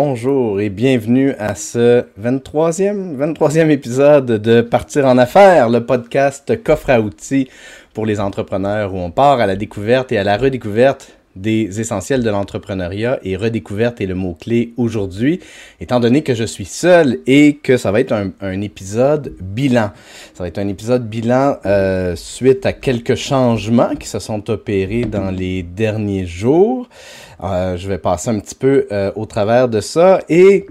bonjour et bienvenue à ce 23e, 23e épisode de Partir en affaires, le podcast coffre à outils pour les entrepreneurs où on part à la découverte et à la redécouverte des essentiels de l'entrepreneuriat et redécouverte est le mot-clé aujourd'hui, étant donné que je suis seul et que ça va être un, épisode bilan. Ça va être un épisode bilan euh, suite à quelques changements qui se sont opérés dans les derniers jours. Euh, je vais passer un petit peu euh, au travers de ça et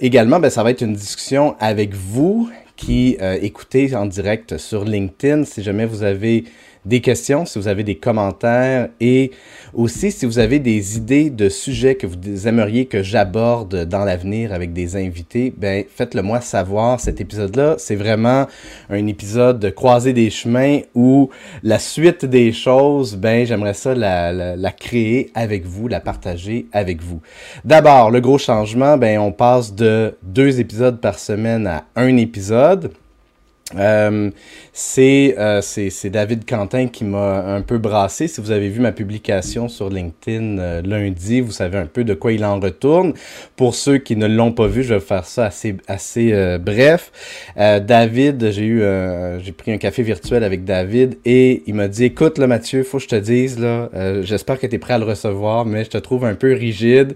également, ben, ça va être une discussion avec vous qui écoutez en direct sur LinkedIn. Si jamais vous avez des questions, si vous avez des commentaires et aussi si vous avez des idées de sujets que vous aimeriez que j'aborde dans l'avenir avec des invités, ben faites-le moi savoir. Cet épisode-là, c'est vraiment un épisode de croiser des chemins où la suite des choses, ben j'aimerais ça la, créer avec vous, la partager avec vous. D'abord, le gros changement, ben on passe de deux épisodes par semaine à un épisode. Euh, euh, c'est David Quentin qui m'a un peu brassé. Si vous avez vu ma publication sur LinkedIn euh, lundi, vous savez un peu de quoi il en retourne. Pour ceux qui ne l'ont pas vu, je vais faire ça assez, assez euh, bref. David, j'ai eu j'ai pris un café virtuel avec David et il m'a dit écoute là Mathieu, faut que je te dise là, j'espère que tu es prêt à le recevoir, mais je te trouve un peu rigide.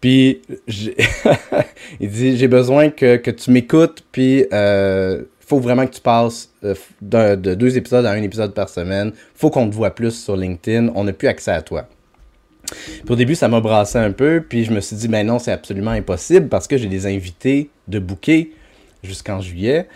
Puis il dit j'ai besoin que, que tu m'écoutes puis faut vraiment que tu passes euh, de, deux épisodes à un épisode par semaine. faut qu'on te voit plus sur LinkedIn. On n'a plus accès à toi. Au début, ça m'a brassé un peu, puis je me suis dit, ben non, c'est absolument impossible parce que j'ai des invités de bouquet jusqu'en juillet.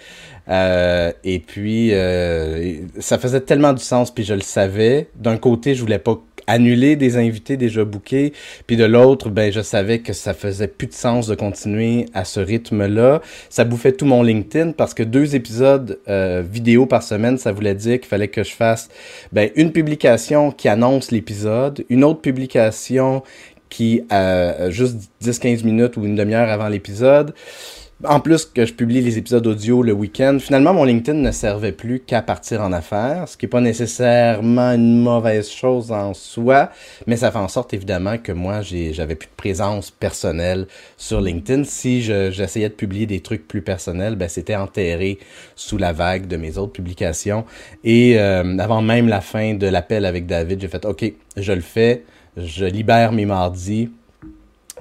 Euh, et puis, euh, ça faisait tellement du sens, puis je le savais. D'un côté, je voulais pas annuler des invités déjà bookés, puis de l'autre, ben je savais que ça faisait plus de sens de continuer à ce rythme-là. Ça bouffait tout mon LinkedIn parce que deux épisodes euh, vidéo par semaine, ça voulait dire qu'il fallait que je fasse ben, une publication qui annonce l'épisode, une autre publication qui euh, juste 10-15 minutes ou une demi-heure avant l'épisode en plus que je publie les épisodes audio le week-end, finalement, mon LinkedIn ne servait plus qu'à partir en affaires, ce qui n'est pas nécessairement une mauvaise chose en soi, mais ça fait en sorte évidemment que moi, j'avais plus de présence personnelle sur LinkedIn. Si j'essayais de publier des trucs plus personnels, ben, c'était enterré sous la vague de mes autres publications. Et euh, avant même la fin de l'appel avec David, j'ai fait, OK, je le fais, je libère mes mardis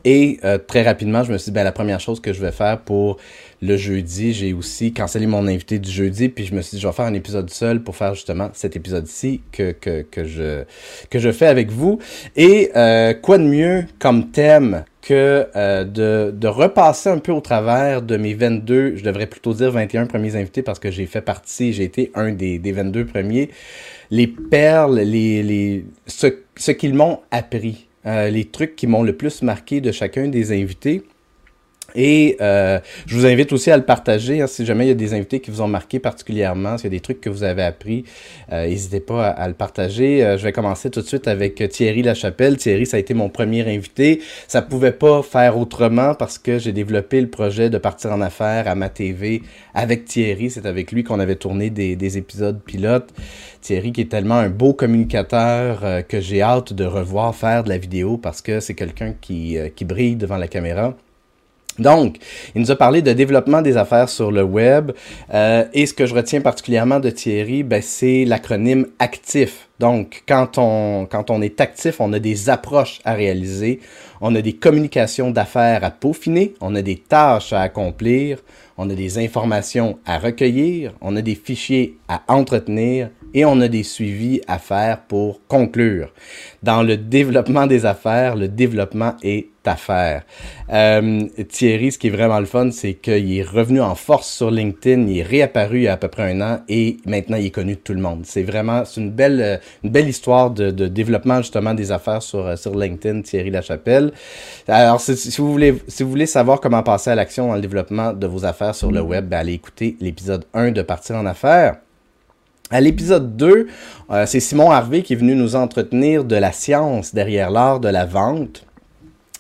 et euh, très rapidement, je me suis dit, ben, la première chose que je vais faire pour le jeudi, j'ai aussi cancellé mon invité du jeudi, puis je me suis dit, je vais faire un épisode seul pour faire justement cet épisode-ci que, que, que, je, que je fais avec vous. Et euh, quoi de mieux comme thème que euh, de, de repasser un peu au travers de mes 22, je devrais plutôt dire 21 premiers invités parce que j'ai fait partie, j'ai été un des, des 22 premiers, les perles, les, les, ce, ce qu'ils m'ont appris les trucs qui m'ont le plus marqué de chacun des invités. Et euh, je vous invite aussi à le partager. Hein, si jamais il y a des invités qui vous ont marqué particulièrement, s'il y a des trucs que vous avez appris, euh, n'hésitez pas à, le partager. je vais commencer tout de suite avec Thierry Lachapelle. Thierry, ça a été mon premier invité. Ça pouvait pas faire autrement parce que j'ai développé le projet de partir en affaires à ma TV avec Thierry. C'est avec lui qu'on avait tourné des, des épisodes pilotes. Thierry qui est tellement un beau communicateur euh, que j'ai hâte de revoir faire de la vidéo parce que c'est quelqu'un qui, euh, qui brille devant la caméra. Donc, il nous a parlé de développement des affaires sur le web. Euh, et ce que je retiens particulièrement de Thierry, ben, c'est l'acronyme actif. Donc, quand on, est actif, on a des approches à réaliser, on a des communications d'affaires à peaufiner, on a des tâches à accomplir, on a des informations à recueillir, on a des fichiers à entretenir et on a des suivis à faire pour conclure. Dans le développement des affaires, le développement est affaire. Euh, Thierry, ce qui est vraiment le fun, c'est qu'il est revenu en force sur LinkedIn, il est réapparu il y a à peu près un an et maintenant il est connu de tout le monde. C'est vraiment une belle, une belle histoire de, de, développement justement des affaires sur, sur LinkedIn, Thierry Lachapelle. Alors, si, si, vous voulez, si vous voulez savoir comment passer à l'action dans le développement de vos affaires sur le web, ben allez écouter l'épisode 1 de Partir en affaires. À l'épisode 2, euh, c'est Simon Harvey qui est venu nous entretenir de la science derrière l'art de la vente.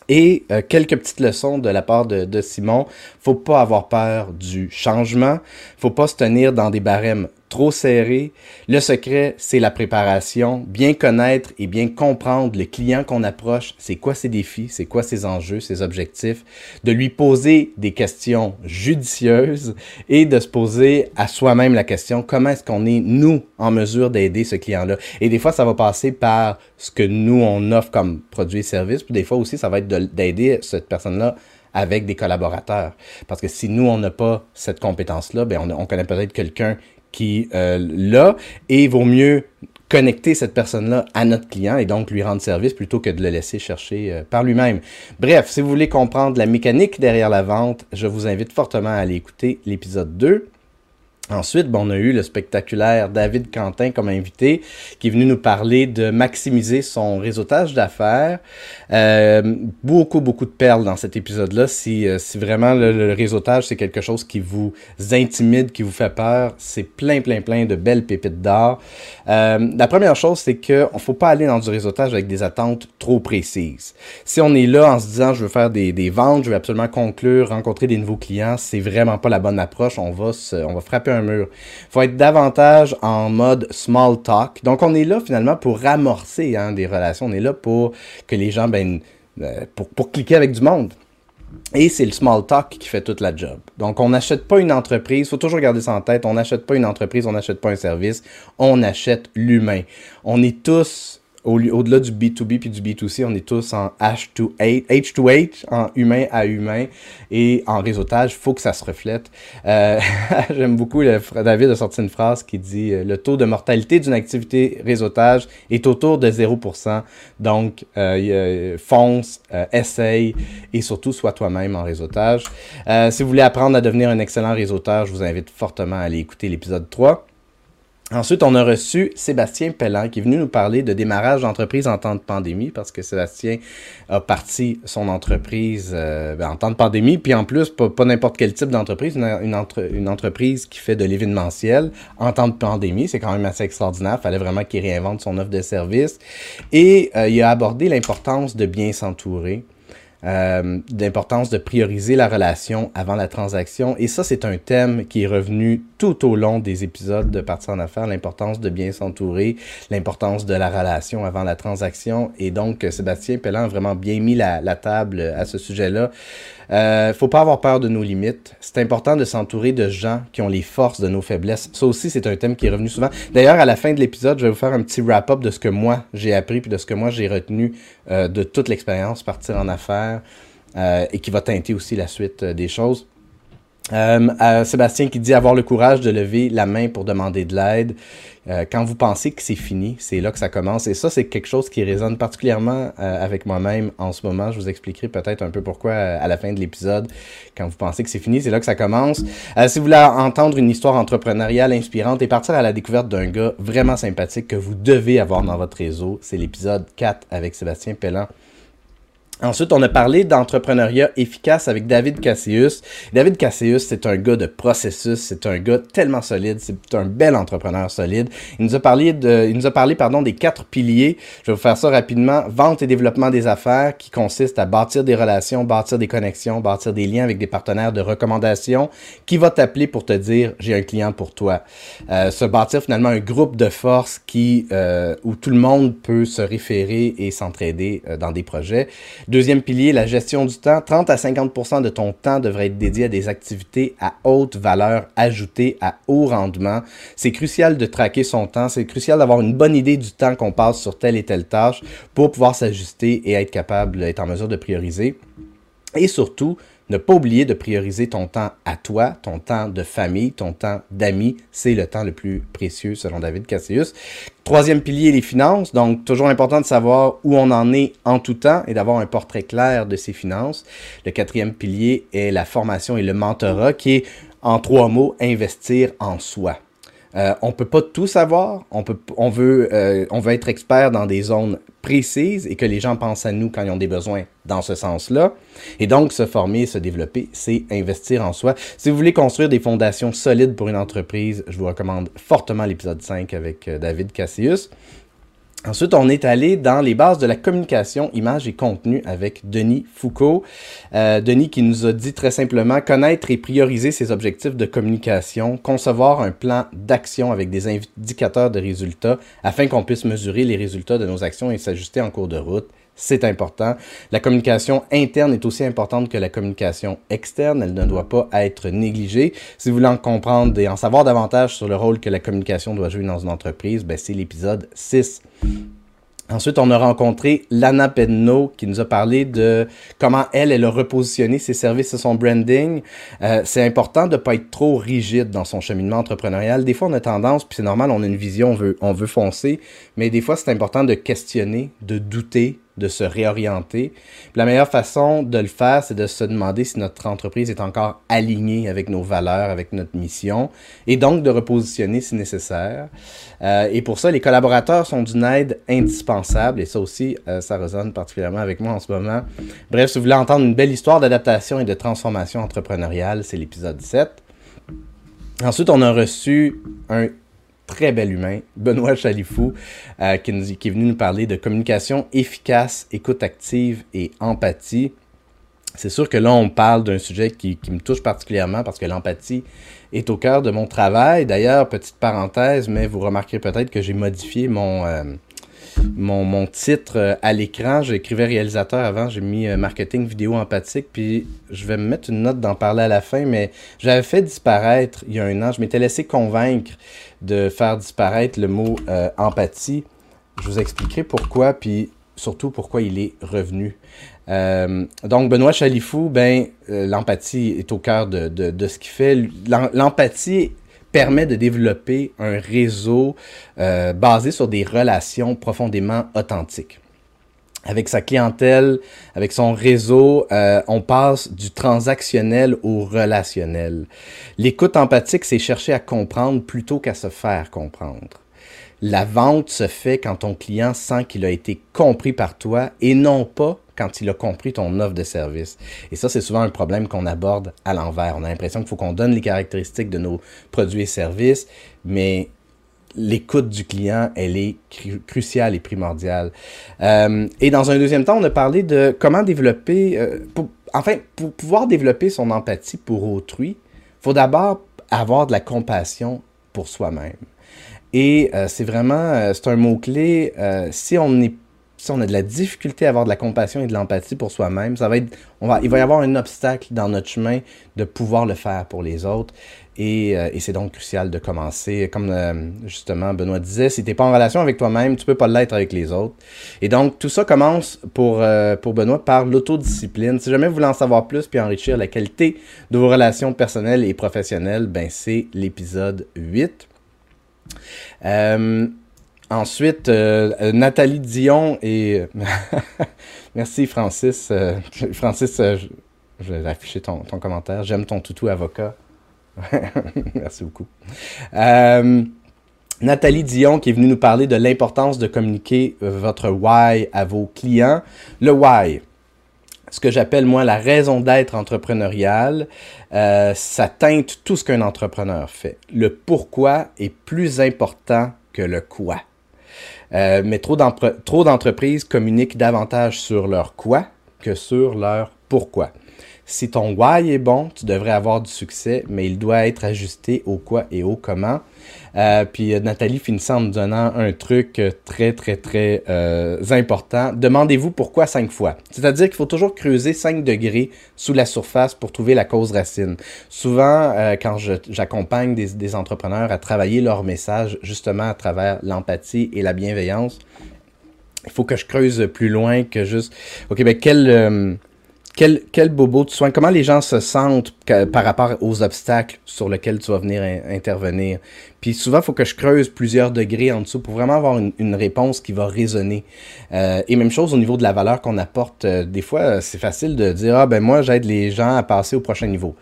Et euh, quelques petites leçons de la part de, de Simon. Faut pas avoir peur du changement. Faut pas se tenir dans des barèmes trop serré. Le secret, c'est la préparation, bien connaître et bien comprendre le client qu'on approche, c'est quoi ses défis, c'est quoi ses enjeux, ses objectifs, de lui poser des questions judicieuses et de se poser à soi-même la question comment est-ce qu'on est nous en mesure d'aider ce client-là? Et des fois, ça va passer par ce que nous on offre comme produit et service, puis des fois aussi, ça va être d'aider cette personne-là avec des collaborateurs. Parce que si nous, on n'a pas cette compétence-là, ben on, on connaît peut-être quelqu'un qui euh, l'a et vaut mieux connecter cette personne-là à notre client et donc lui rendre service plutôt que de le laisser chercher euh, par lui-même. Bref, si vous voulez comprendre la mécanique derrière la vente, je vous invite fortement à aller écouter l'épisode 2. Ensuite, bon, on a eu le spectaculaire David Quentin comme invité qui est venu nous parler de maximiser son réseautage d'affaires. Euh, beaucoup, beaucoup de perles dans cet épisode-là. Si, euh, vraiment le, réseautage, c'est quelque chose qui vous intimide, qui vous fait peur, c'est plein, plein, plein de belles pépites d'or. Euh, la première chose, c'est qu'il ne faut pas aller dans du réseautage avec des attentes trop précises. Si on est là en se disant, je veux faire des, ventes, je veux absolument conclure, rencontrer des nouveaux clients, c'est vraiment pas la bonne approche. On va, on va frapper un Il faut être davantage en mode small talk. Donc, on est là finalement pour ramorcer hein, des relations. On est là pour que les gens, ben, euh, pour, pour cliquer avec du monde. Et c'est le small talk qui fait toute la job. Donc, on n'achète pas une entreprise. Il faut toujours garder ça en tête. On n'achète pas une entreprise, on n'achète pas un service. On achète l'humain. On est tous au-delà du B2B puis du B2C, on est tous en H2H, H2H, en humain à humain et en réseautage, il faut que ça se reflète. Euh, J'aime beaucoup, le, David a sorti une phrase qui dit euh, le taux de mortalité d'une activité réseautage est autour de 0%. Donc, euh, fonce, euh, essaye et surtout sois toi-même en réseautage. Si vous voulez apprendre à devenir un excellent réseauteur, je vous invite fortement à aller écouter l'épisode 3. Ensuite, on a reçu Sébastien Pellan qui est venu nous parler de démarrage d'entreprise en temps de pandémie parce que Sébastien a parti son entreprise euh, ben, en temps de pandémie, puis en plus, pas, n'importe quel type d'entreprise, une, une, entreprise qui fait de l'événementiel en temps de pandémie. C'est quand même assez extraordinaire. Il fallait vraiment qu'il réinvente son offre de service. Et euh, il a abordé l'importance de bien s'entourer euh, d'importance de prioriser la relation avant la transaction. Et ça, c'est un thème qui est revenu tout au long des épisodes de Partir en affaires, l'importance de bien s'entourer, l'importance de la relation avant la transaction. Et donc, Sébastien Pellan a vraiment bien mis la, table à ce sujet-là. Euh, faut pas avoir peur de nos limites. C'est important de s'entourer de gens qui ont les forces de nos faiblesses. Ça aussi, c'est un thème qui est revenu souvent. D'ailleurs, à la fin de l'épisode, je vais vous faire un petit wrap-up de ce que moi j'ai appris puis de ce que moi j'ai retenu euh, de toute l'expérience partir en affaires euh, et qui va teinter aussi la suite des choses. Euh, Sébastien qui dit avoir le courage de lever la main pour demander de l'aide. Euh, quand vous pensez que c'est fini, c'est là que ça commence. Et ça, c'est quelque chose qui résonne particulièrement euh, avec moi-même en ce moment. Je vous expliquerai peut-être un peu pourquoi à la fin de l'épisode. Quand vous pensez que c'est fini, c'est là que ça commence. si vous voulez entendre une histoire entrepreneuriale inspirante et partir à la découverte d'un gars vraiment sympathique que vous devez avoir dans votre réseau, c'est l'épisode 4 avec Sébastien Pellan. Ensuite, on a parlé d'entrepreneuriat efficace avec David Cassius. David Cassius, c'est un gars de processus, c'est un gars tellement solide, c'est un bel entrepreneur solide. Il nous a parlé de, il nous a parlé, pardon, des quatre piliers. Je vais vous faire ça rapidement. Vente et développement des affaires, qui consiste à bâtir des relations, bâtir des connexions, bâtir des liens avec des partenaires de recommandation, qui va t'appeler pour te dire, j'ai un client pour toi? Euh, se bâtir finalement un groupe de force qui, euh, où tout le monde peut se référer et s'entraider euh, dans des projets. Deuxième pilier, la gestion du temps. 30 à 50% de ton temps devrait être dédié à des activités à haute valeur ajoutée, à haut rendement. C'est crucial de traquer son temps. C'est crucial d'avoir une bonne idée du temps qu'on passe sur telle et telle tâche pour pouvoir s'ajuster et être capable, d'être en mesure de prioriser. Et surtout, ne pas oublier de prioriser ton temps à toi, ton temps de famille, ton temps d'amis. C'est le temps le plus précieux selon David Cassius. Troisième pilier, les finances. Donc, toujours important de savoir où on en est en tout temps et d'avoir un portrait clair de ses finances. Le quatrième pilier est la formation et le mentorat qui est, en trois mots, investir en soi. Euh, on peut pas tout savoir. On, peut, on, veut, euh, on veut être expert dans des zones précises et que les gens pensent à nous quand ils ont des besoins dans ce sens-là. Et donc, se former, se développer, c'est investir en soi. Si vous voulez construire des fondations solides pour une entreprise, je vous recommande fortement l'épisode 5 avec euh, David Cassius. Ensuite, on est allé dans les bases de la communication, image et contenu avec Denis Foucault. Euh, Denis qui nous a dit très simplement connaître et prioriser ses objectifs de communication, concevoir un plan d'action avec des indicateurs de résultats afin qu'on puisse mesurer les résultats de nos actions et s'ajuster en cours de route c'est important. La communication interne est aussi importante que la communication externe. Elle ne doit pas être négligée. Si vous voulez en comprendre et en savoir davantage sur le rôle que la communication doit jouer dans une entreprise, ben c'est l'épisode 6. Ensuite, on a rencontré Lana Penno qui nous a parlé de comment elle, elle a repositionné ses services et son branding. Euh, c'est important de ne pas être trop rigide dans son cheminement entrepreneurial. Des fois, on a tendance, puis c'est normal, on a une vision, on veut, on veut foncer, mais des fois, c'est important de questionner, de douter, de se réorienter. la meilleure façon de le faire, c'est de se demander si notre entreprise est encore alignée avec nos valeurs, avec notre mission, et donc de repositionner si nécessaire. Euh, et pour ça, les collaborateurs sont d'une aide indispensable, et ça aussi, euh, ça résonne particulièrement avec moi en ce moment. Bref, si vous voulez entendre une belle histoire d'adaptation et de transformation entrepreneuriale, c'est l'épisode 7. Ensuite, on a reçu un très bel humain, Benoît Chalifou, euh, qui, est venu nous parler de communication efficace, écoute active et empathie. C'est sûr que là, on parle d'un sujet qui, qui, me touche particulièrement parce que l'empathie est au cœur de mon travail. D'ailleurs, petite parenthèse, mais vous remarquerez peut-être que j'ai modifié mon, euh, mon, mon, titre euh, à l'écran. J'écrivais réalisateur avant, j'ai mis marketing vidéo empathique, puis je vais me mettre une note d'en parler à la fin, mais j'avais fait disparaître il y a un an, je m'étais laissé convaincre de faire disparaître le mot euh, empathie. Je vous expliquerai pourquoi, puis surtout pourquoi il est revenu. Euh, donc, Benoît Chalifou, ben, euh, l'empathie est au cœur de, de, de ce qu'il fait. L'empathie permet de développer un réseau basé sur des relations profondément authentiques avec sa clientèle, avec son réseau, euh, on passe du transactionnel au relationnel. L'écoute empathique, c'est chercher à comprendre plutôt qu'à se faire comprendre. La vente se fait quand ton client sent qu'il a été compris par toi et non pas quand il a compris ton offre de service. Et ça, c'est souvent un problème qu'on aborde à l'envers. On a l'impression qu'il faut qu'on donne les caractéristiques de nos produits et services, mais l'écoute du client, elle est cruciale et primordiale. Euh, et dans un deuxième temps, on a parlé de comment développer, euh, enfin, pour pouvoir développer son empathie pour autrui, il faut d'abord avoir de la compassion pour soi-même. Et euh, c'est vraiment, c'est un mot-clé, si on si on a de la difficulté à avoir de la compassion et de l'empathie pour soi-même, ça va être, on va, il va y avoir un obstacle dans notre chemin de pouvoir le faire pour les autres. Et, euh, et c'est donc crucial de commencer. Comme euh, justement Benoît disait, si tu n'es pas en relation avec toi-même, tu peux pas l'être avec les autres. Et donc tout ça commence pour, euh, pour Benoît par l'autodiscipline. Si jamais vous voulez en savoir plus puis enrichir la qualité de vos relations personnelles et professionnelles, ben c'est l'épisode 8. Ensuite, Nathalie Dion et... Merci Francis. Francis, je, vais afficher ton, ton commentaire. J'aime ton toutou avocat. Merci beaucoup. Nathalie Dion qui est venue nous parler de l'importance de communiquer votre why à vos clients. Le why, ce que j'appelle moi la raison d'être entrepreneuriale, ça teinte tout ce qu'un entrepreneur fait. Le pourquoi est plus important que le quoi. Euh, mais trop d'entreprises communiquent davantage sur leur quoi que sur leur pourquoi. Si ton why est bon, tu devrais avoir du succès, mais il doit être ajusté au quoi et au comment. Euh, puis euh, Nathalie finissant en nous donnant un truc très, très, très important. Demandez-vous pourquoi cinq fois? C'est-à-dire qu'il faut toujours creuser 5 degrés sous la surface pour trouver la cause racine. Souvent, quand j'accompagne des, des entrepreneurs à travailler leur message, justement à travers l'empathie et la bienveillance, il faut que je creuse plus loin que juste, OK, ben quel quel, quel bobo de soin, comment les gens se sentent par rapport aux obstacles sur lesquels tu vas venir intervenir? Puis souvent, il faut que je creuse plusieurs degrés en dessous pour vraiment avoir une, réponse qui va résonner. Euh, et même chose au niveau de la valeur qu'on apporte. Euh, des fois, c'est facile de dire, ah ben moi, j'aide les gens à passer au prochain niveau.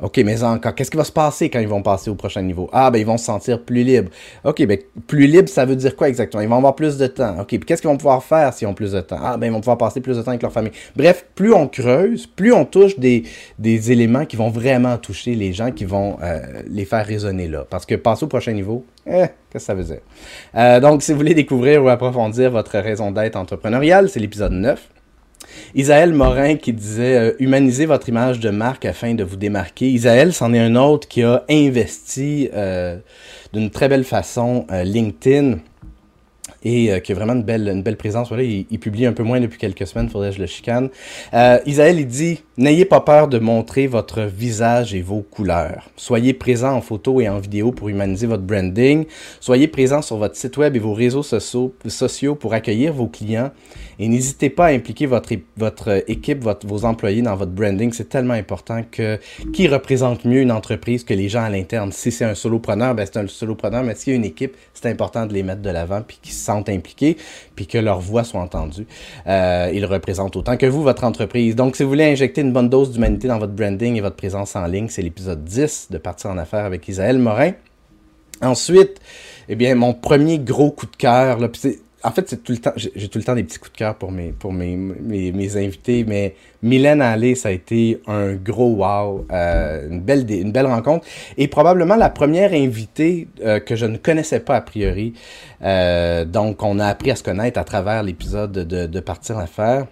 OK, mais encore, qu'est-ce qui va se passer quand ils vont passer au prochain niveau? Ah, ben, ils vont se sentir plus libres. OK, ben, plus libre, ça veut dire quoi exactement? Ils vont avoir plus de temps. OK, puis qu'est-ce qu'ils vont pouvoir faire s'ils ont plus de temps? Ah, ben, ils vont pouvoir passer plus de temps avec leur famille. Bref, plus on creuse, plus on touche des, éléments qui vont vraiment toucher les gens, qui vont euh, les faire résonner là. Parce que passer au prochain niveau, Eh, qu'est-ce que ça veut dire? Euh, donc, si vous voulez découvrir ou approfondir votre raison d'être entrepreneuriale, c'est l'épisode 9. Isaël Morin qui disait euh, Humanisez votre image de marque afin de vous démarquer. Isaël, c'en est un autre qui a investi euh, d'une très belle façon LinkedIn et euh, qui a vraiment une belle, une belle présence. Voilà, il, publie un peu moins depuis quelques semaines, faudrait que je le chicane. Euh, Isaël, il dit N'ayez pas peur de montrer votre visage et vos couleurs. Soyez présent en photo et en vidéo pour humaniser votre branding. Soyez présent sur votre site web et vos réseaux sociaux, pour accueillir vos clients. Et n'hésitez pas à impliquer votre, votre équipe, votre, vos employés dans votre branding. C'est tellement important que qui représente mieux une entreprise que les gens à l'interne? Si c'est un solopreneur, ben c'est un solopreneur, mais s'il y a une équipe, c'est important de les mettre de l'avant puis qu'ils sentent impliqués puis que leur voix soit entendue. Euh, ils représentent autant que vous, votre entreprise. Donc, si vous voulez injecter une bonne dose d'humanité dans votre branding et votre présence en ligne, c'est l'épisode 10 de Partir en affaires avec Isaël Morin. Ensuite, eh bien, mon premier gros coup de cœur, là, en fait, j'ai tout le temps des petits coups de cœur pour mes, pour mes, mes, invités, mais Mylène Allé, ça a été un gros wow, euh, une, belle, une belle rencontre, et probablement la première invitée euh, que je ne connaissais pas a priori. Euh, donc, on a appris à se connaître à travers l'épisode de, de Partir l'affaire.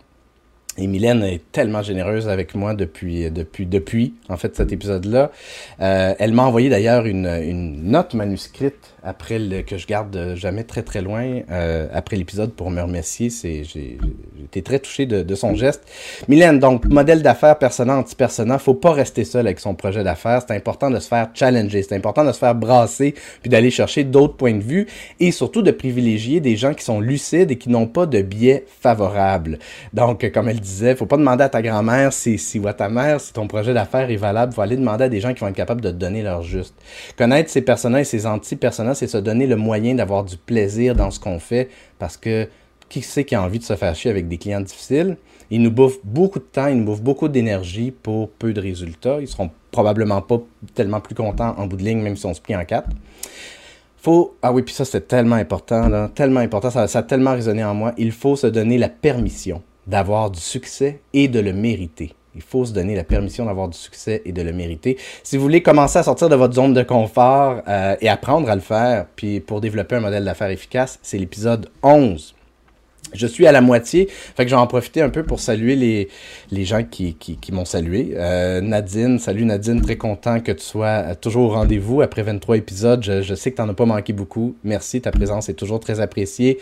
Et Mylène est tellement généreuse avec moi depuis, depuis, depuis en fait, cet épisode-là. Elle m'a envoyé d'ailleurs une, une note manuscrite après le, que je garde jamais très très loin euh, après l'épisode pour me remercier. J'ai, été très touché de, de, son geste. Mylène, donc modèle d'affaires persona anti-persona, faut pas rester seul avec son projet d'affaires. C'est important de se faire challenger, c'est important de se faire brasser, puis d'aller chercher d'autres points de vue et surtout de privilégier des gens qui sont lucides et qui n'ont pas de biais favorables. Donc, comme elle disait, faut pas demander à ta grand-mère si, si ou à ta mère si ton projet d'affaires est valable. Faut aller demander à des gens qui vont être capables de te donner leur juste. Connaître ces personnages et ces anti-personnages, c'est se donner le moyen d'avoir du plaisir dans ce qu'on fait parce que qui sait qui a envie de se faire chier avec des clients difficiles? Ils nous bouffent beaucoup de temps, ils nous bouffent beaucoup d'énergie pour peu de résultats. Ils seront probablement pas tellement plus contents en bout de ligne, même si on se plie en quatre. Faut, ah oui, puis ça c'est tellement important, tellement important, ça a tellement résonné en moi. Il faut se donner la permission d'avoir du succès et de le mériter. Il faut se donner la permission d'avoir du succès et de le mériter. Si vous voulez commencer à sortir de votre zone de confort euh, et apprendre à le faire, puis pour développer un modèle d'affaires efficace, c'est l'épisode 11. Je suis à la moitié, fait que je vais en profiter un peu pour saluer les, gens qui, m'ont salué. Euh, Nadine, salut Nadine, très content que tu sois toujours au rendez-vous après 23 épisodes. Je, je sais que tu n'en as pas manqué beaucoup. Merci, ta présence est toujours très appréciée.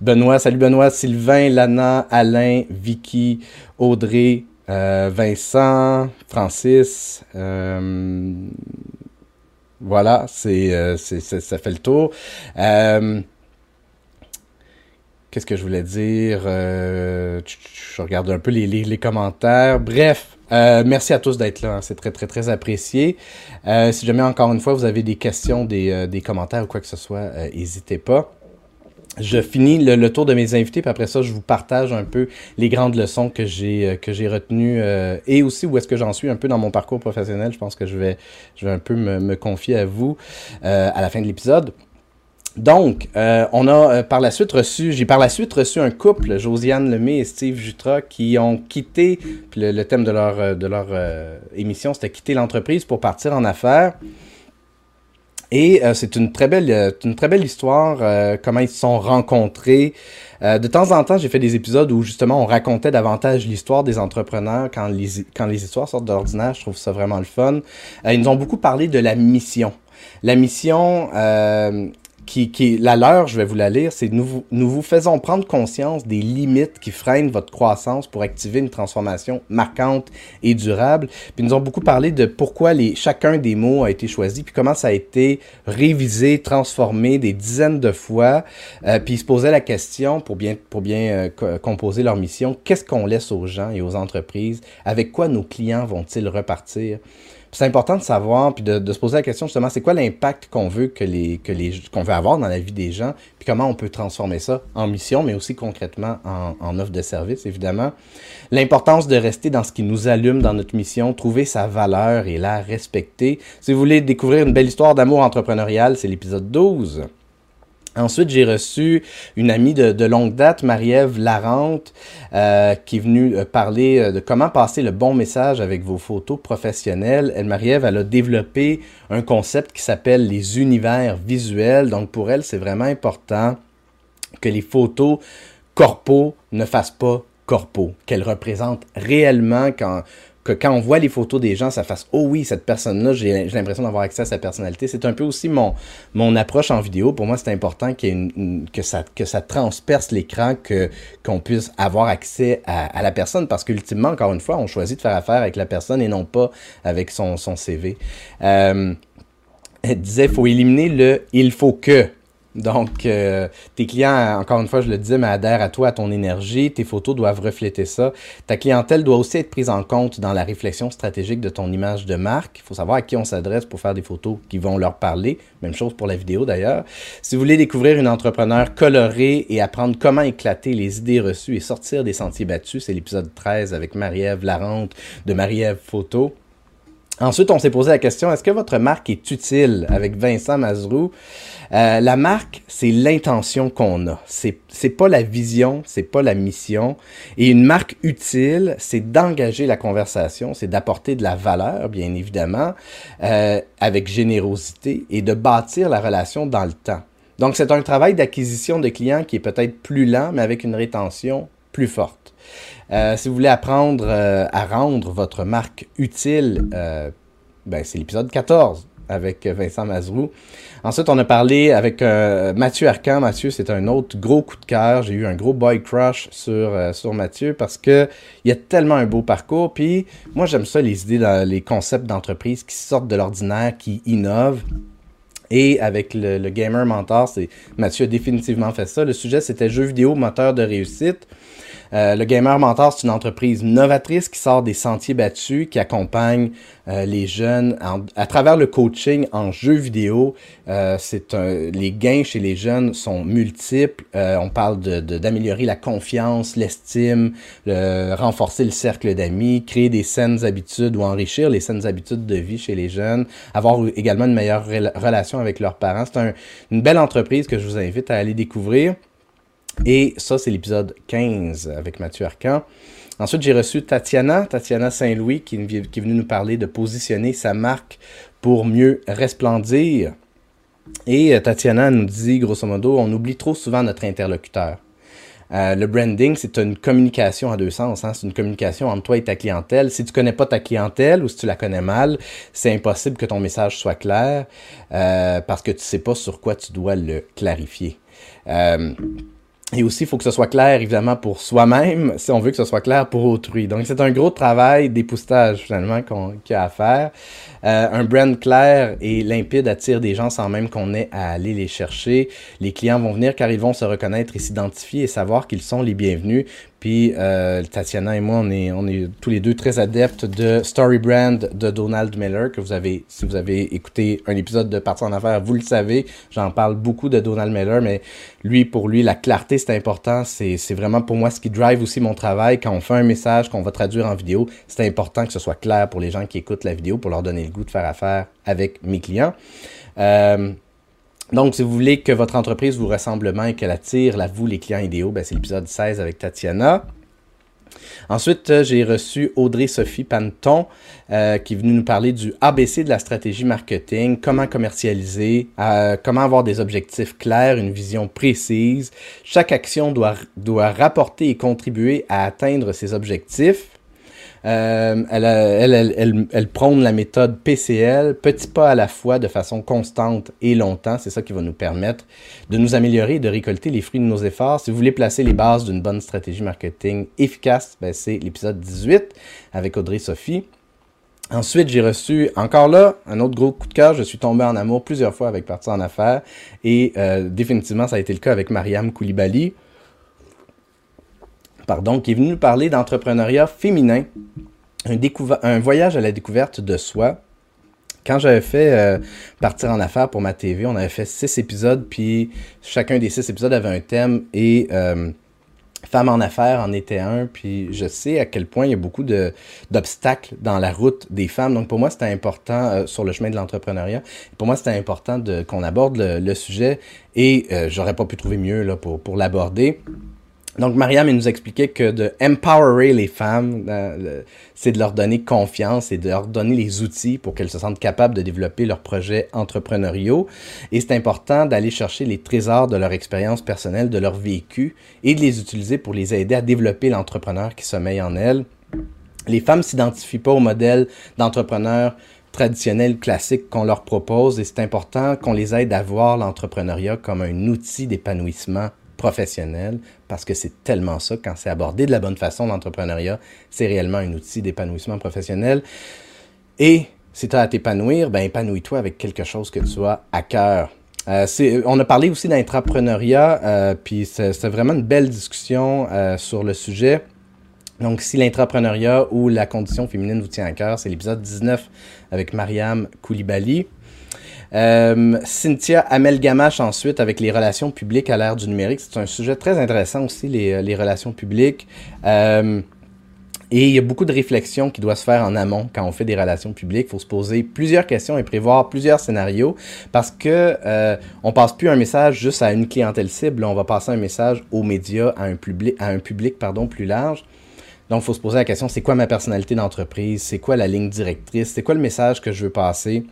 Benoît, salut Benoît, Sylvain, Lana, Alain, Vicky, Audrey, euh, Vincent, Francis, euh, voilà, c'est, euh, ça fait le tour. Qu'est-ce que je voulais dire? je regarde un peu les, les, commentaires. Bref, merci à tous d'être là. Hein. C'est très, très, très apprécié. si jamais, encore une fois, vous avez des questions, des, des commentaires ou quoi que ce soit, n'hésitez pas je finis le, tour de mes invités, puis après ça, je vous partage un peu les grandes leçons que j'ai euh, que j'ai retenues euh, et aussi où est-ce que j'en suis un peu dans mon parcours professionnel. Je pense que je vais je vais un peu me, confier à vous euh, à la fin de l'épisode. Donc, on a par la suite reçu, j'ai par la suite reçu un couple, Josiane Lemay et Steve Jutra, qui ont quitté, puis le, thème de leur, de leur émission, c'était quitter l'entreprise pour partir en affaires. Et euh, c'est une très belle, euh, une très belle histoire, euh, comment ils se sont rencontrés. de temps en temps, j'ai fait des épisodes où justement on racontait davantage l'histoire des entrepreneurs quand les, quand les histoires sortent d'ordinaire. Je trouve ça vraiment le fun. ils nous ont beaucoup parlé de la mission. La mission, qui, qui la leur, je vais vous la lire, c'est nous, nous vous faisons prendre conscience des limites qui freinent votre croissance pour activer une transformation marquante et durable. Puis nous ont beaucoup parlé de pourquoi les, chacun des mots a été choisi, puis comment ça a été révisé, transformé des dizaines de fois. Euh, puis ils se posaient la question pour bien, pour bien euh, composer leur mission, qu'est-ce qu'on laisse aux gens et aux entreprises? Avec quoi nos clients vont-ils repartir? C'est important de savoir puis de, se poser la question justement, c'est quoi l'impact qu'on veut que les que les qu'on veut avoir dans la vie des gens, puis comment on peut transformer ça en mission, mais aussi concrètement en, en offre de service, évidemment. L'importance de rester dans ce qui nous allume dans notre mission, trouver sa valeur et la respecter. Si vous voulez découvrir une belle histoire d'amour entrepreneurial, c'est l'épisode 12. Ensuite, j'ai reçu une amie de, longue date, Marie-Ève Larente, euh, qui est venue euh, parler euh, de comment passer le bon message avec vos photos professionnelles. Elle, Marie-Ève, elle a développé un concept qui s'appelle les univers visuels. Donc, pour elle, c'est vraiment important que les photos corpo ne fassent pas corpo, qu'elles représentent réellement quand que quand on voit les photos des gens, ça fasse Oh oui, cette personne-là, j'ai l'impression d'avoir accès à sa personnalité. C'est un peu aussi mon, mon approche en vidéo. Pour moi, c'est important que, ça, que ça transperce l'écran, qu'on puisse avoir accès à, à la personne, parce qu'ultimement, encore une fois, on choisit de faire affaire avec la personne et non pas avec son, son CV. Euh, elle disait, faut éliminer le il faut que. Donc, euh, tes clients, encore une fois, je le disais, mais adhèrent à toi, à ton énergie. Tes photos doivent refléter ça. Ta clientèle doit aussi être prise en compte dans la réflexion stratégique de ton image de marque. Il faut savoir à qui on s'adresse pour faire des photos qui vont leur parler. Même chose pour la vidéo d'ailleurs. Si vous voulez découvrir une entrepreneur colorée et apprendre comment éclater les idées reçues et sortir des sentiers battus, c'est l'épisode 13 avec Marie-Ève Larente de Marie-Ève Photo. Ensuite, on s'est posé la question, est-ce que votre marque est utile avec Vincent Mazrou? Euh, la marque, c'est l'intention qu'on a. C'est, c'est pas la vision, c'est pas la mission. Et une marque utile, c'est d'engager la conversation, c'est d'apporter de la valeur, bien évidemment, euh, avec générosité et de bâtir la relation dans le temps. Donc, c'est un travail d'acquisition de clients qui est peut-être plus lent, mais avec une rétention plus forte. Euh, si vous voulez apprendre euh, à rendre votre marque utile, euh, ben, c'est l'épisode 14 avec Vincent Mazrou. Ensuite, on a parlé avec Mathieu Arcan. Mathieu, c'est un autre gros coup de cœur. J'ai eu un gros boy crush sur, sur Mathieu parce que il a tellement un beau parcours. Puis moi, j'aime ça, les idées, les concepts d'entreprise qui sortent de l'ordinaire, qui innovent. Et avec le, le Gamer Mentor, c'est Mathieu a définitivement fait ça. Le sujet, c'était jeux vidéo, moteur de réussite. Euh, le Gamer Mentor, c'est une entreprise novatrice qui sort des sentiers battus, qui accompagne euh, les jeunes à travers le coaching en jeux vidéo. Euh, les gains chez les jeunes sont multiples. on parle d'améliorer la confiance, l'estime, renforcer le cercle d'amis, créer des saines habitudes ou enrichir les saines habitudes de vie chez les jeunes, avoir également une meilleure relation avec leurs parents. C'est une belle entreprise que je vous invite à aller découvrir. Et ça, c'est l'épisode 15 avec Mathieu Arcan. Ensuite, j'ai reçu Tatiana, Tatiana Saint-Louis, qui, est venue nous parler de positionner sa marque pour mieux resplendir. Et euh, Tatiana nous dit, grosso modo, on oublie trop souvent notre interlocuteur. Euh, le branding, c'est une communication à deux sens. Hein? C'est une communication entre toi et ta clientèle. Si tu connais pas ta clientèle ou si tu la connais mal, c'est impossible que ton message soit clair euh, parce que tu sais pas sur quoi tu dois le clarifier. Et aussi, il faut que ce soit clair, évidemment, pour soi-même, si on veut que ce soit clair pour autrui. Donc, c'est un gros travail d'époustage, finalement, qu'il y a à faire. Euh, un brand clair et limpide attire des gens sans même qu'on ait à aller les chercher. Les clients vont venir car ils vont se reconnaître et s'identifier et savoir qu'ils sont les bienvenus. Puis euh, Tatiana et moi, on est, tous les deux très adeptes de Story Brand de Donald Miller, que vous avez, si vous avez écouté un épisode de Partie en affaires, vous le savez. J'en parle beaucoup de Donald Miller, mais lui, pour lui, la clarté, c'est important. C'est vraiment pour moi ce qui drive aussi mon travail. Quand on fait un message qu'on va traduire en vidéo, c'est important que ce soit clair pour les gens qui écoutent la vidéo, pour leur donner le goût de faire affaire avec mes clients. Euh, donc, si vous voulez que votre entreprise vous ressemble bien et qu'elle attire la vous, les clients idéaux, ben, c'est l'épisode 16 avec Tatiana. Ensuite, euh, j'ai reçu Audrey-Sophie Panton euh, qui est venue nous parler du ABC de la stratégie marketing, comment commercialiser, comment avoir des objectifs clairs, une vision précise. Chaque action doit, doit rapporter et contribuer à atteindre ses objectifs. Euh, elle, prône la méthode PCL, petit pas à la fois, de façon constante et longtemps. C'est ça qui va nous permettre de nous améliorer et de récolter les fruits de nos efforts. Si vous voulez placer les bases d'une bonne stratégie marketing efficace, ben c'est l'épisode 18 avec Audrey Sophie. Ensuite, j'ai reçu encore là un autre gros coup de cœur. Je suis tombé en amour plusieurs fois avec Partie en affaires et euh, définitivement ça a été le cas avec Mariam Koulibaly pardon, qui est venu nous parler d'entrepreneuriat féminin, un, voyage à la découverte de soi. Quand j'avais fait euh, Partir en affaires pour ma TV, on avait fait six épisodes, puis chacun des six épisodes avait un thème et euh, Femme en affaires en était un, puis je sais à quel point il y a beaucoup d'obstacles dans la route des femmes. Donc pour moi, c'était important euh, sur le chemin de l'entrepreneuriat. Pour moi, c'était important qu'on aborde le, sujet et euh, j'aurais pas pu trouver mieux là, pour, pour l'aborder. Donc, Mariam, elle nous expliquait que de empowerer les femmes, euh, c'est de leur donner confiance et de leur donner les outils pour qu'elles se sentent capables de développer leurs projets entrepreneuriaux. Et c'est important d'aller chercher les trésors de leur expérience personnelle, de leur vécu et de les utiliser pour les aider à développer l'entrepreneur qui sommeille en elles. Les femmes s'identifient pas au modèle d'entrepreneur traditionnel, classique qu'on leur propose et c'est important qu'on les aide à voir l'entrepreneuriat comme un outil d'épanouissement professionnel, parce que c'est tellement ça, quand c'est abordé de la bonne façon, l'entrepreneuriat, c'est réellement un outil d'épanouissement professionnel. Et si tu as à t'épanouir, ben épanouis-toi avec quelque chose que tu as à cœur. Euh, on a parlé aussi d'intrapreneuriat, euh, puis c'est vraiment une belle discussion euh, sur le sujet. Donc, si l'intrapreneuriat ou la condition féminine vous tient à cœur, c'est l'épisode 19 avec Mariam Koulibaly. Euh, Cynthia Amel-Gamache ensuite avec les relations publiques à l'ère du numérique. C'est un sujet très intéressant aussi, les, euh, relations publiques. Euh, et il y a beaucoup de réflexions qui doivent se faire en amont quand on fait des relations publiques. Il faut se poser plusieurs questions et prévoir plusieurs scénarios parce que euh, on passe plus un message juste à une clientèle cible, on va passer un message aux médias, à un public, à un public pardon, plus large. Donc, il faut se poser la question, c'est quoi ma personnalité d'entreprise? C'est quoi la ligne directrice? C'est quoi le message que je veux passer?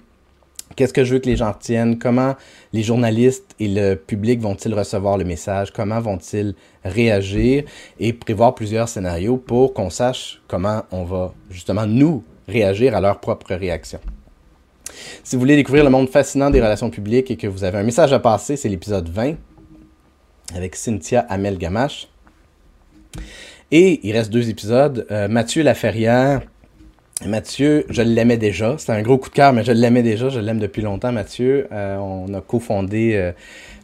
Qu'est-ce que je veux que les gens retiennent? Comment les journalistes et le public vont-ils recevoir le message? Comment vont-ils réagir? Et prévoir plusieurs scénarios pour qu'on sache comment on va justement nous réagir à leur propre réaction. Si vous voulez découvrir le monde fascinant des relations publiques et que vous avez un message à passer, c'est l'épisode 20 avec Cynthia Amel-Gamache. Et il reste deux épisodes. Euh, Mathieu Laferrière Mathieu, je l'aimais déjà. C'était un gros coup de cœur, mais je l'aimais déjà. Je l'aime depuis longtemps, Mathieu. Euh, on a cofondé euh,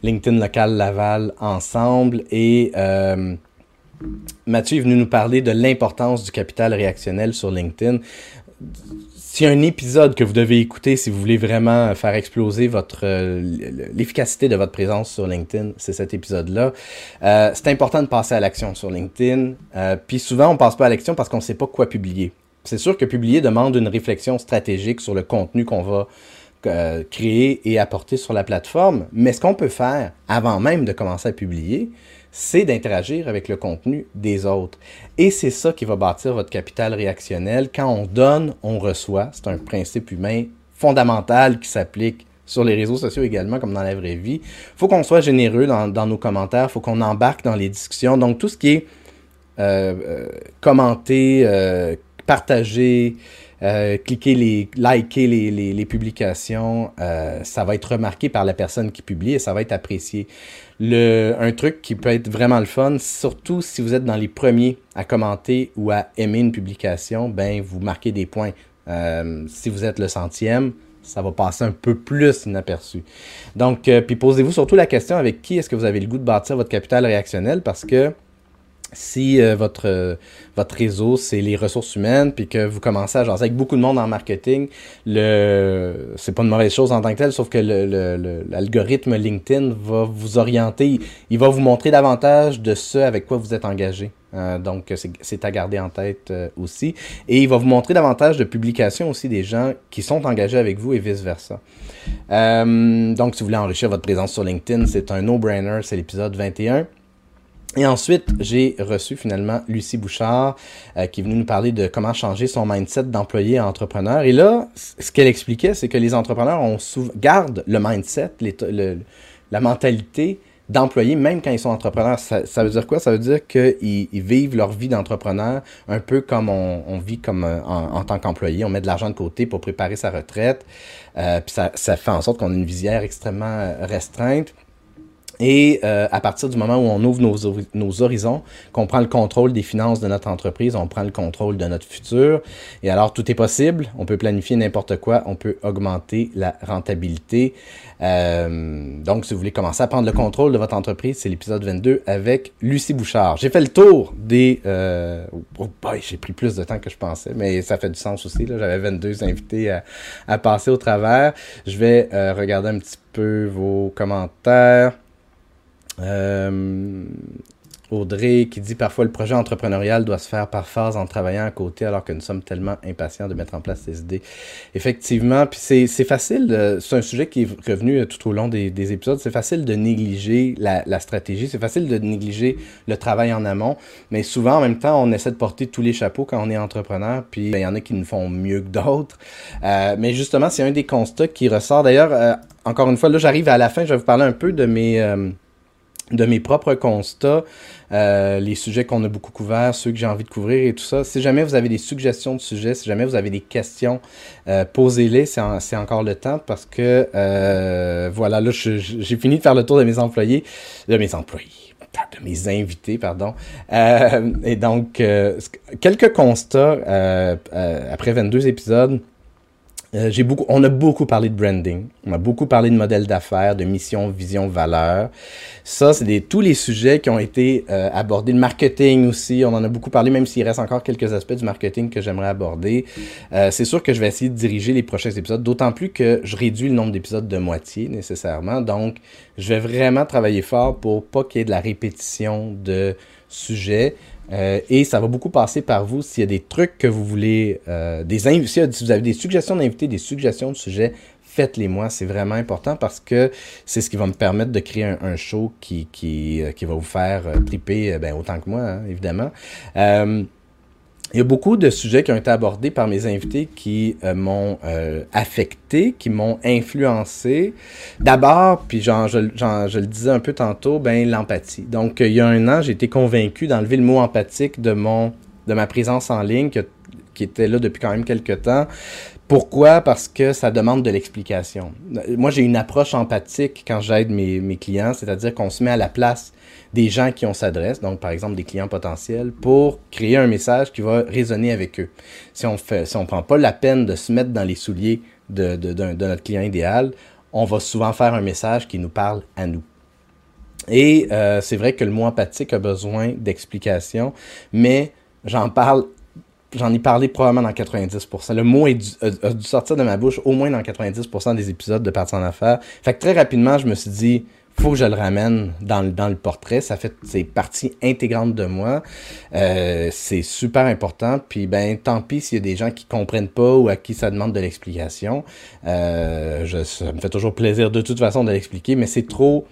LinkedIn Local Laval ensemble et euh, Mathieu est venu nous parler de l'importance du capital réactionnel sur LinkedIn. S'il un épisode que vous devez écouter si vous voulez vraiment faire exploser votre l'efficacité de votre présence sur LinkedIn, c'est cet épisode-là. c'est important de passer à l'action sur LinkedIn. Puis souvent, on passe pas à l'action parce qu'on ne sait pas quoi publier. C'est sûr que publier demande une réflexion stratégique sur le contenu qu'on va euh, créer et apporter sur la plateforme, mais ce qu'on peut faire avant même de commencer à publier, c'est d'interagir avec le contenu des autres. Et c'est ça qui va bâtir votre capital réactionnel. Quand on donne, on reçoit. C'est un principe humain fondamental qui s'applique sur les réseaux sociaux également, comme dans la vraie vie. Il faut qu'on soit généreux dans, nos commentaires, il faut qu'on embarque dans les discussions. Donc, tout ce qui est euh, euh, commenté, partager, euh, cliquer les, liker les, publications, euh, ça va être remarqué par la personne qui publie et ça va être apprécié. Le, un truc qui peut être vraiment le fun, surtout si vous êtes dans les premiers à commenter ou à aimer une publication, ben vous marquez des points. Euh, si vous êtes le centième, ça va passer un peu plus inaperçu. Donc, puis posez-vous surtout la question avec qui est-ce que vous avez le goût de bâtir votre capital réactionnel parce que si euh, votre, euh, votre réseau, c'est les ressources humaines, puis que vous commencez à jaser avec beaucoup de monde en marketing, le c'est pas une mauvaise chose en tant que telle, sauf que l'algorithme LinkedIn va vous orienter, il va vous montrer davantage de ce avec quoi vous êtes engagé. Euh, donc, c'est à garder en tête aussi. Et il va vous montrer davantage de publications aussi des gens qui sont engagés avec vous et vice-versa. donc, si vous voulez enrichir votre présence sur LinkedIn, c'est un no-brainer, c'est l'épisode 21. Et ensuite, j'ai reçu finalement Lucie Bouchard euh, qui est venue nous parler de comment changer son mindset d'employé à entrepreneur. Et là, ce qu'elle expliquait, c'est que les entrepreneurs gardent le mindset, la mentalité d'employé même quand ils sont entrepreneurs. Ça, veut dire quoi? Ça veut dire qu'ils vivent leur vie d'entrepreneur un peu comme on, vit comme euh, en, tant qu'employé. On met de l'argent de côté pour préparer sa retraite. Euh, puis ça, ça fait en sorte qu'on a une visière extrêmement restreinte. Et euh, à partir du moment où on ouvre nos, nos horizons, qu'on prend le contrôle des finances de notre entreprise, on prend le contrôle de notre futur. Et alors, tout est possible. On peut planifier n'importe quoi. On peut augmenter la rentabilité. Euh, donc, si vous voulez commencer à prendre le contrôle de votre entreprise, c'est l'épisode 22 avec Lucie Bouchard. J'ai fait le tour des... Euh, oh boy, j'ai pris plus de temps que je pensais, mais ça fait du sens aussi. J'avais 22 invités à, à, passer au travers. Je vais euh, regarder un petit peu vos commentaires. Euh, Audrey qui dit parfois le projet entrepreneurial doit se faire par phase en travaillant à côté alors que nous sommes tellement impatients de mettre en place ces idées. Effectivement, puis c'est facile, c'est un sujet qui est revenu tout au long des, des épisodes, c'est facile de négliger la, stratégie, c'est facile de négliger le travail en amont, mais souvent en même temps on essaie de porter tous les chapeaux quand on est entrepreneur, puis ben, il y en a qui nous font mieux que d'autres. Euh, mais justement, c'est un des constats qui ressort. D'ailleurs, euh, encore une fois, là j'arrive à la fin, je vais vous parler un peu de mes... Euh, de mes propres constats, euh, les sujets qu'on a beaucoup couverts, ceux que j'ai envie de couvrir et tout ça. Si jamais vous avez des suggestions de sujets, si jamais vous avez des questions, euh, posez-les, c'est encore le temps parce que euh, voilà, là, j'ai fini de faire le tour de mes employés, de mes employés de mes invités, pardon. et donc, quelques constats après 22 épisodes. Euh, j'ai beaucoup, on a beaucoup parlé de branding, on a beaucoup parlé de modèle d'affaires, de mission, vision, valeur. Ça, c'est tous les sujets qui ont été euh, abordés. Le marketing aussi, on en a beaucoup parlé, même s'il reste encore quelques aspects du marketing que j'aimerais aborder. Euh, c'est sûr que je vais essayer de diriger les prochains épisodes, d'autant plus que je réduis le nombre d'épisodes de moitié nécessairement. Donc, je vais vraiment travailler fort pour pas qu'il y ait de la répétition de sujets. Euh, et ça va beaucoup passer par vous s'il y a des trucs que vous voulez, euh, des si vous avez des suggestions d'invités, des suggestions de sujets, faites-les moi. C'est vraiment important parce que c'est ce qui va me permettre de créer un, show qui, qui, euh, qui, va vous faire triper ben, autant que moi, hein, évidemment. Il y a beaucoup de sujets qui ont été abordés par mes invités qui euh, m'ont euh, affecté, qui m'ont influencé. D'abord, puis genre, je, je, le disais un peu tantôt, ben l'empathie. Donc, il y a un an, j'ai été convaincu d'enlever le mot empathique de mon de ma présence en ligne, qui était là depuis quand même quelques temps. Pourquoi? Parce que ça demande de l'explication. Moi, j'ai une approche empathique quand j'aide mes, mes clients, c'est-à-dire qu'on se met à la place des gens qui on s'adresse, donc par exemple des clients potentiels, pour créer un message qui va résonner avec eux. Si on fait, si on prend pas la peine de se mettre dans les souliers de, notre client idéal, on va souvent faire un message qui nous parle à nous. Et euh, c'est vrai que le mot empathique a besoin d'explication, mais j'en parle j'en ai parlé probablement dans 90%. Le mot a, dû sortir de ma bouche au moins dans 90% des épisodes de Partie en affaires. Fait que très rapidement, je me suis dit, faut que je le ramène dans, le, dans le portrait. Ça fait c'est partie intégrante de moi. Euh, c'est super important. Puis ben tant pis s'il y a des gens qui comprennent pas ou à qui ça demande de l'explication. Euh, ça me fait toujours plaisir de toute façon de l'expliquer, mais c'est trop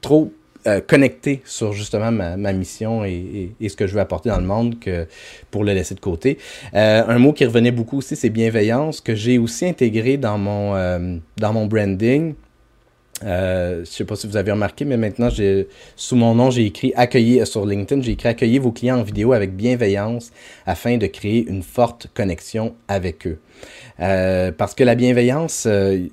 trop euh, connecté sur justement ma, ma mission et, ce que je veux apporter dans le monde que pour le laisser de côté. Un mot qui revenait beaucoup aussi, c'est bienveillance, que j'ai aussi intégré dans mon, dans mon branding. Euh, je sais pas si vous avez remarqué, mais maintenant, sous mon nom, j'ai écrit accueillir sur LinkedIn, j'ai écrit accueillir vos clients en vidéo avec bienveillance afin de créer une forte connexion avec eux. Euh, parce que la bienveillance, euh,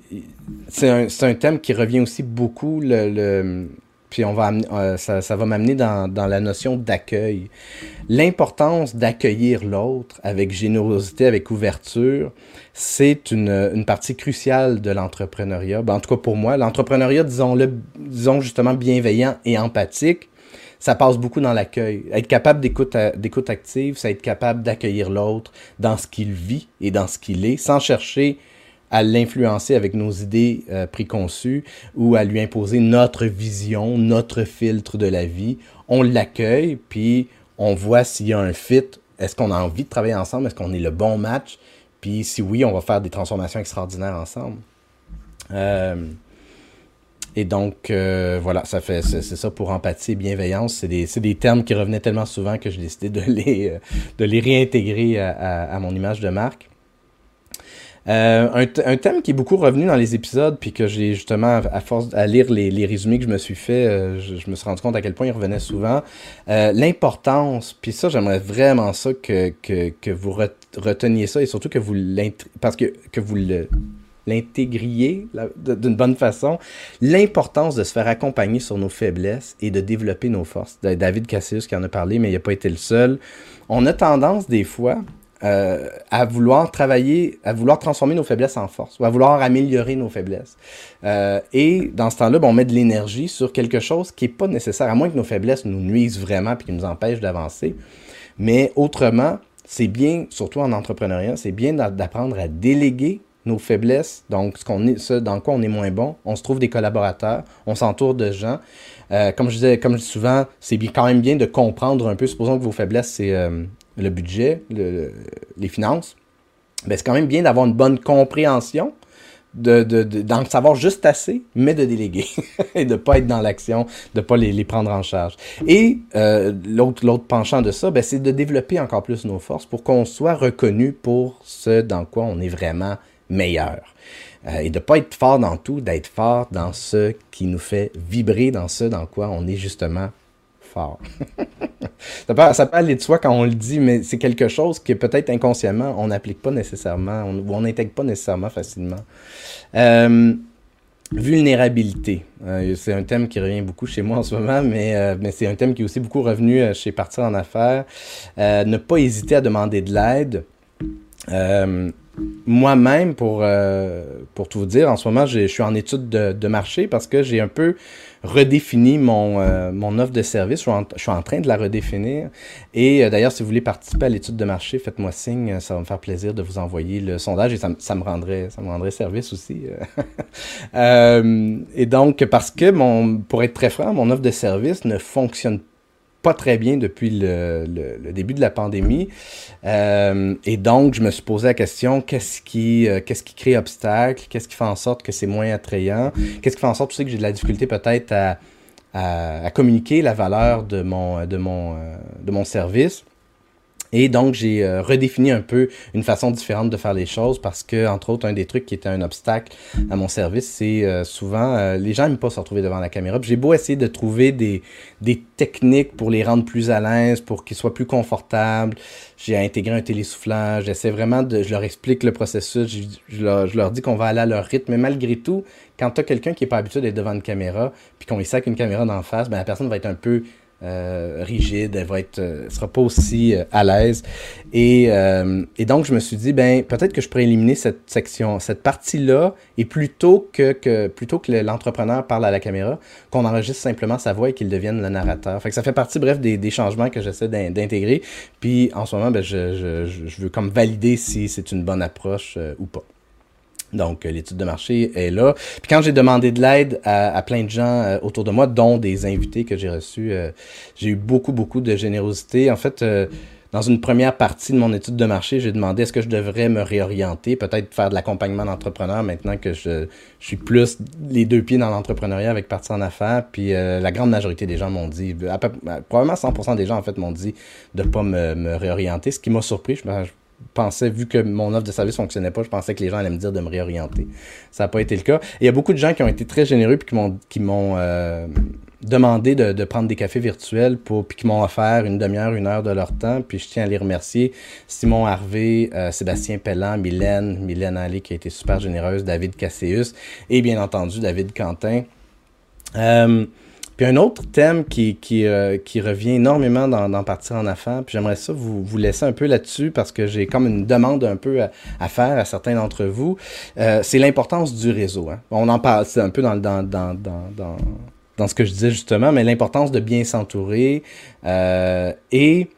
c'est, un, thème qui revient aussi beaucoup. Le puis on va euh, ça, ça, va m'amener dans, dans, la notion d'accueil. L'importance d'accueillir l'autre avec générosité, avec ouverture, c'est une, une, partie cruciale de l'entrepreneuriat. Ben, en tout cas pour moi, l'entrepreneuriat, disons-le, disons justement bienveillant et empathique, ça passe beaucoup dans l'accueil. Être capable d'écoute, d'écoute active, c'est être capable d'accueillir l'autre dans ce qu'il vit et dans ce qu'il est, sans chercher à l'influencer avec nos idées euh, préconçues ou à lui imposer notre vision, notre filtre de la vie. On l'accueille, puis on voit s'il y a un fit. Est-ce qu'on a envie de travailler ensemble? Est-ce qu'on est le bon match? Puis si oui, on va faire des transformations extraordinaires ensemble. Euh, et donc, euh, voilà, ça fait c'est ça pour empathie et bienveillance. C'est des, termes qui revenaient tellement souvent que j'ai décidé de les, réintégrer à, mon image de marque. Euh, un, thème qui est beaucoup revenu dans les épisodes, puis que j'ai justement, à force à lire les, les résumés que je me suis fait, euh, je, me suis rendu compte à quel point il revenait souvent. Euh, L'importance, puis ça, j'aimerais vraiment ça que, que, que vous reteniez ça, et surtout que vous parce que, que vous l'intégriez d'une bonne façon, l'importance de se faire accompagner sur nos faiblesses et de développer nos forces. David Cassius qui en a parlé, mais il n'a pas été le seul. On a tendance des fois euh, à vouloir travailler, à vouloir transformer nos faiblesses en force, ou à vouloir améliorer nos faiblesses. Euh, et dans ce temps-là, ben, on met de l'énergie sur quelque chose qui n'est pas nécessaire, à moins que nos faiblesses nous nuisent vraiment et qui nous empêchent d'avancer. Mais autrement, c'est bien, surtout en entrepreneuriat, c'est bien d'apprendre à déléguer nos faiblesses, donc ce, dans quoi on est moins bon. On se trouve des collaborateurs, on s'entoure de gens. Euh, comme je disais, comme je dis souvent, c'est quand même bien de comprendre un peu. Supposons que vos faiblesses, c'est le budget, les finances. Ben, c'est quand même bien d'avoir une bonne compréhension de, de, d'en savoir juste assez, mais de déléguer et de pas être dans l'action, de pas les, prendre en charge. Et euh, l'autre, penchant de ça, ben, c'est de développer encore plus nos forces pour qu'on soit reconnu pour ce dans quoi on est vraiment meilleur. Euh, et de pas être fort dans tout, d'être fort dans ce qui nous fait vibrer, dans ce dans quoi on est justement fort. ça, peut, aller de soi quand on le dit, mais c'est quelque chose que peut-être inconsciemment, on n'applique pas nécessairement, ou on n'intègre pas nécessairement facilement. Euh, vulnérabilité. Euh, c'est un thème qui revient beaucoup chez moi en ce moment, mais, euh, c'est un thème qui est aussi beaucoup revenu chez Partir en affaires. ne pas hésiter à demander de l'aide. Moi-même, pour, pour tout vous dire, en ce moment, je suis en étude de, de marché parce que j'ai un peu redéfini mon, euh, mon offre de service. Je suis, en, je suis, en, train de la redéfinir. Et euh, d'ailleurs, si vous voulez participer à l'étude de marché, faites-moi signe. Ça va me faire plaisir de vous envoyer le sondage et ça, me, rendrait, ça me rendrait service aussi. euh, et donc, parce que, mon, pour être très franc, mon offre de service ne fonctionne pas pas très bien depuis le, début de la pandémie. Euh, et donc, je me suis posé la question, qu'est-ce qui, euh, qu'est-ce qui crée obstacle? Qu'est-ce qui fait en sorte que c'est moins attrayant? Qu'est-ce qui fait en sorte aussi que j'ai de la difficulté peut-être à, à, à, communiquer la valeur de mon, de mon, euh, de mon service? Et donc, j'ai euh, redéfini un peu une façon différente de faire les choses parce que, entre autres, un des trucs qui était un obstacle à mon service, c'est euh, souvent, euh, les gens n'aiment pas se retrouver devant la caméra. J'ai beau essayer de trouver des, des techniques pour les rendre plus à l'aise, pour qu'ils soient plus confortables. J'ai intégré un télésoufflage. J'essaie vraiment de, je leur explique le processus. Je, leur, je leur, dis qu'on va aller à leur rythme. Mais malgré tout, quand tu as quelqu'un qui est pas habitué d'être devant une caméra, puis qu'on lui sac une caméra d'en face, ben la personne va être un peu euh, rigide, elle va être, euh, sera pas aussi euh, à l'aise. Et, et, donc, je me suis dit, ben, peut-être que je pourrais éliminer cette section, cette partie-là, et plutôt que, plutôt que l'entrepreneur parle à la caméra, qu'on enregistre simplement sa voix et qu'il devienne le narrateur. Fait que ça fait partie, bref, des, des changements que j'essaie d'intégrer. Puis, en ce moment, ben, je, je veux comme valider si c'est une bonne approche ou pas. Donc, euh, l'étude de marché est là. Puis quand j'ai demandé de l'aide à, plein de gens euh, autour de moi, dont des invités que j'ai reçus, euh, j'ai eu beaucoup, beaucoup de générosité. En fait, dans une première partie de mon étude de marché, j'ai demandé est-ce que je devrais me réorienter, peut-être faire de l'accompagnement d'entrepreneurs maintenant que je, suis plus les deux pieds dans l'entrepreneuriat avec partie en affaires. Puis la grande majorité des gens m'ont dit, probablement 100% des gens en fait m'ont dit de pas me, me réorienter, ce qui m'a surpris. Pensais, vu que mon offre de service fonctionnait pas, je pensais que les gens allaient me dire de me réorienter. Ça n'a pas été le cas. Il y a beaucoup de gens qui ont été très généreux puis qui m'ont euh, demandé de, de, prendre des cafés virtuels pour puis qui m'ont offert une demi-heure, une heure de leur temps. Puis je tiens à les remercier. Simon Harvey, euh, Sébastien Pellan, Mylène, Mylène Allé qui a été super généreuse, David Casséus et bien entendu David Quentin. Euh, puis un autre thème qui, euh, revient énormément dans, Partir en affaires, puis j'aimerais ça vous, laisser un peu là-dessus parce que j'ai comme une demande un peu à, faire à certains d'entre vous, euh, c'est l'importance du réseau. Hein. On en parle, un peu dans, dans, dans, dans, dans, dans ce que je disais justement, mais l'importance de bien s'entourer euh, et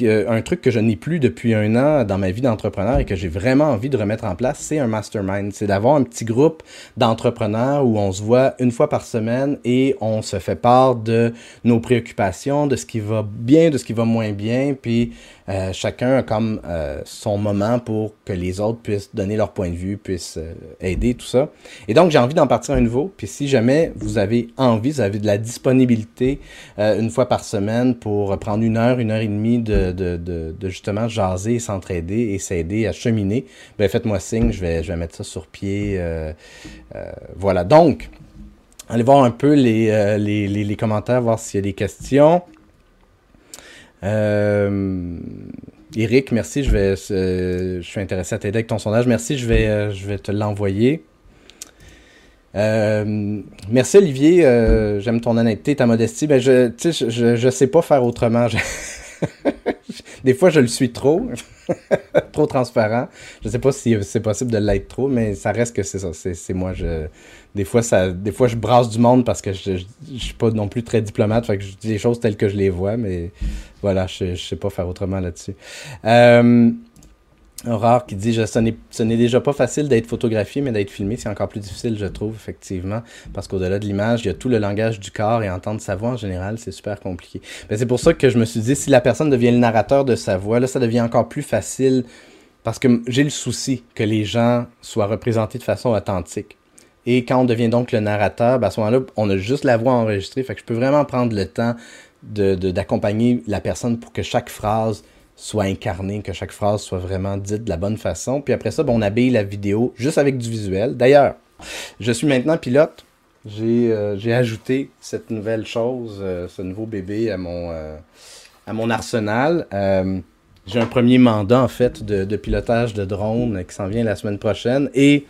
un truc que je n'ai plus depuis un an dans ma vie d'entrepreneur et que j'ai vraiment envie de remettre en place, c'est un mastermind. C'est d'avoir un petit groupe d'entrepreneurs où on se voit une fois par semaine et on se fait part de nos préoccupations, de ce qui va bien, de ce qui va moins bien, puis euh, chacun a comme euh, son moment pour que les autres puissent donner leur point de vue, puissent euh, aider, tout ça. Et donc, j'ai envie d'en partir à nouveau. Puis si jamais vous avez envie, vous avez de la disponibilité euh, une fois par semaine pour prendre une heure, une heure et demie de, de, de, de justement jaser, s'entraider et s'aider à cheminer, ben faites-moi signe, je vais, je vais mettre ça sur pied. voilà. Donc, allez voir un peu les, les, les, les commentaires, voir s'il y a des questions. Euh, Eric, merci. Je vais, euh, je suis intéressé à t'aider avec ton sondage. Merci, je vais, euh, je vais te l'envoyer. Merci Olivier, j'aime ton honnêteté, ta modestie. Ben je, je, je, sais pas faire autrement. Des fois, je le suis trop, trop transparent. Je sais pas si c'est possible de l'être trop, mais ça reste que c'est ça. C'est moi. Je, des fois, ça, des fois, je brasse du monde parce que je, je, je, suis pas non plus très diplomate. Fait je dis les choses telles que je les vois, mais voilà, je, je sais pas faire autrement là-dessus. Euh, Aurore qui dit ce n'est déjà pas facile d'être photographié, mais d'être filmé, c'est encore plus difficile, je trouve, effectivement. Parce qu'au-delà de l'image, il y a tout le langage du corps et entendre sa voix en général, c'est super compliqué. Mais c'est pour ça que je me suis dit, si la personne devient le narrateur de sa voix, là, ça devient encore plus facile. Parce que j'ai le souci que les gens soient représentés de façon authentique. Et quand on devient donc le narrateur, ben à ce moment-là, on a juste la voix enregistrée. Fait que je peux vraiment prendre le temps d'accompagner de, la personne pour que chaque phrase soit incarné, que chaque phrase soit vraiment dite de la bonne façon. Puis après ça, ben, on habille la vidéo juste avec du visuel. D'ailleurs, je suis maintenant pilote. J'ai euh, ajouté cette nouvelle chose, euh, ce nouveau bébé à mon, euh, à mon arsenal. J'ai un premier mandat, en fait, de, de pilotage de drone qui s'en vient la semaine prochaine. Et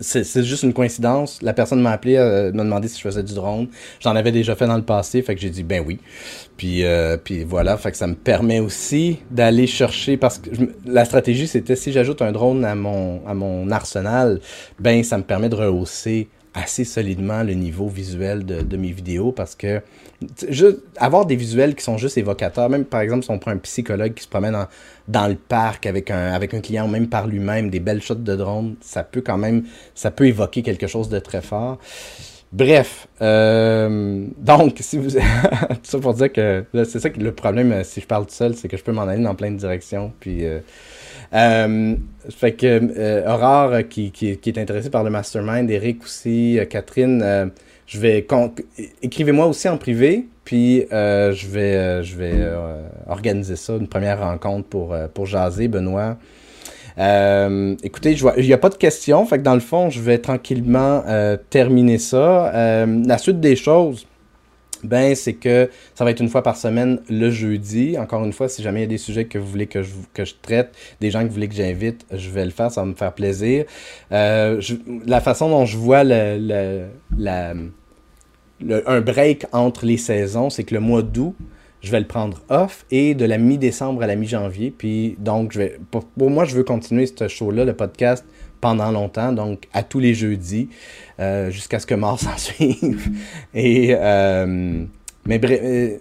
c'est juste une coïncidence. La personne m'a appelé, euh, m'a demandé si je faisais du drone. J'en avais déjà fait dans le passé, fait que j'ai dit ben oui. Puis, euh, puis voilà, fait que ça me permet aussi d'aller chercher parce que la stratégie c'était si j'ajoute un drone à mon à mon arsenal, ben ça me permet de rehausser assez solidement le niveau visuel de, de mes vidéos parce que avoir des visuels qui sont juste évocateurs, même par exemple si on prend un psychologue qui se promène dans le parc avec un, avec un client ou même par lui-même, des belles shots de drone, ça peut quand même, ça peut évoquer quelque chose de très fort. Bref, euh, donc, si vous... tout ça pour dire que c'est ça que le problème, euh, si je parle tout seul, c'est que je peux m'en aller dans plein de directions. Puis, euh, euh fait que euh, Aurore, qui, qui, qui, est intéressée par le mastermind, Eric aussi, Catherine, je vais écrivez-moi aussi en privé, puis euh, je vais, euh, je vais euh, organiser ça, une première rencontre pour, pour jaser, Benoît. écoutez, il n'y a pas de questions, fait que dans le fond, je vais tranquillement terminer ça. la suite des choses, ben, c'est que ça va être une fois par semaine le jeudi. Encore une fois, si jamais il y a des sujets que vous voulez que je, que je traite, des gens que vous voulez que j'invite, je vais le faire, ça va me faire plaisir. la façon dont je vois le, la un break entre les saisons, c'est que le mois d'août, je vais le prendre off et de la mi-décembre à la mi-janvier. Puis donc, je vais, pour, moi, je veux continuer ce show-là, le podcast, pendant longtemps, donc à tous les jeudis, euh, jusqu'à ce que mort s'en suive. Et, euh, mais euh,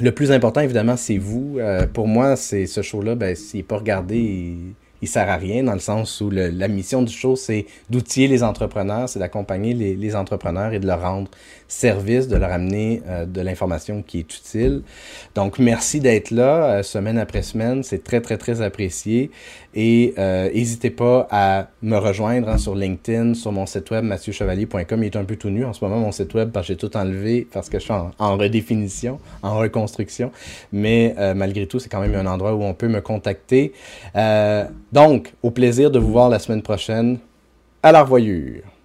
le plus important, évidemment, c'est vous. pour moi, c'est ce show-là, ben, s'il n'est pas regardé, il sert à rien dans le sens où la mission du show, c'est d'outiller les entrepreneurs, c'est d'accompagner les, entrepreneurs et de leur rendre service, de leur amener euh, de l'information qui est utile. Donc, merci d'être là euh, semaine après semaine. C'est très, très, très apprécié. Et euh, n'hésitez pas à me rejoindre hein, sur LinkedIn, sur mon site web mathieuchevalier.com. Il est un peu tout nu en ce moment, mon site web, parce que j'ai tout enlevé parce que je suis en, en redéfinition, en reconstruction. Mais malgré tout, c'est quand même un endroit où on peut me contacter. donc, au plaisir de vous voir la semaine prochaine. À la revoyure!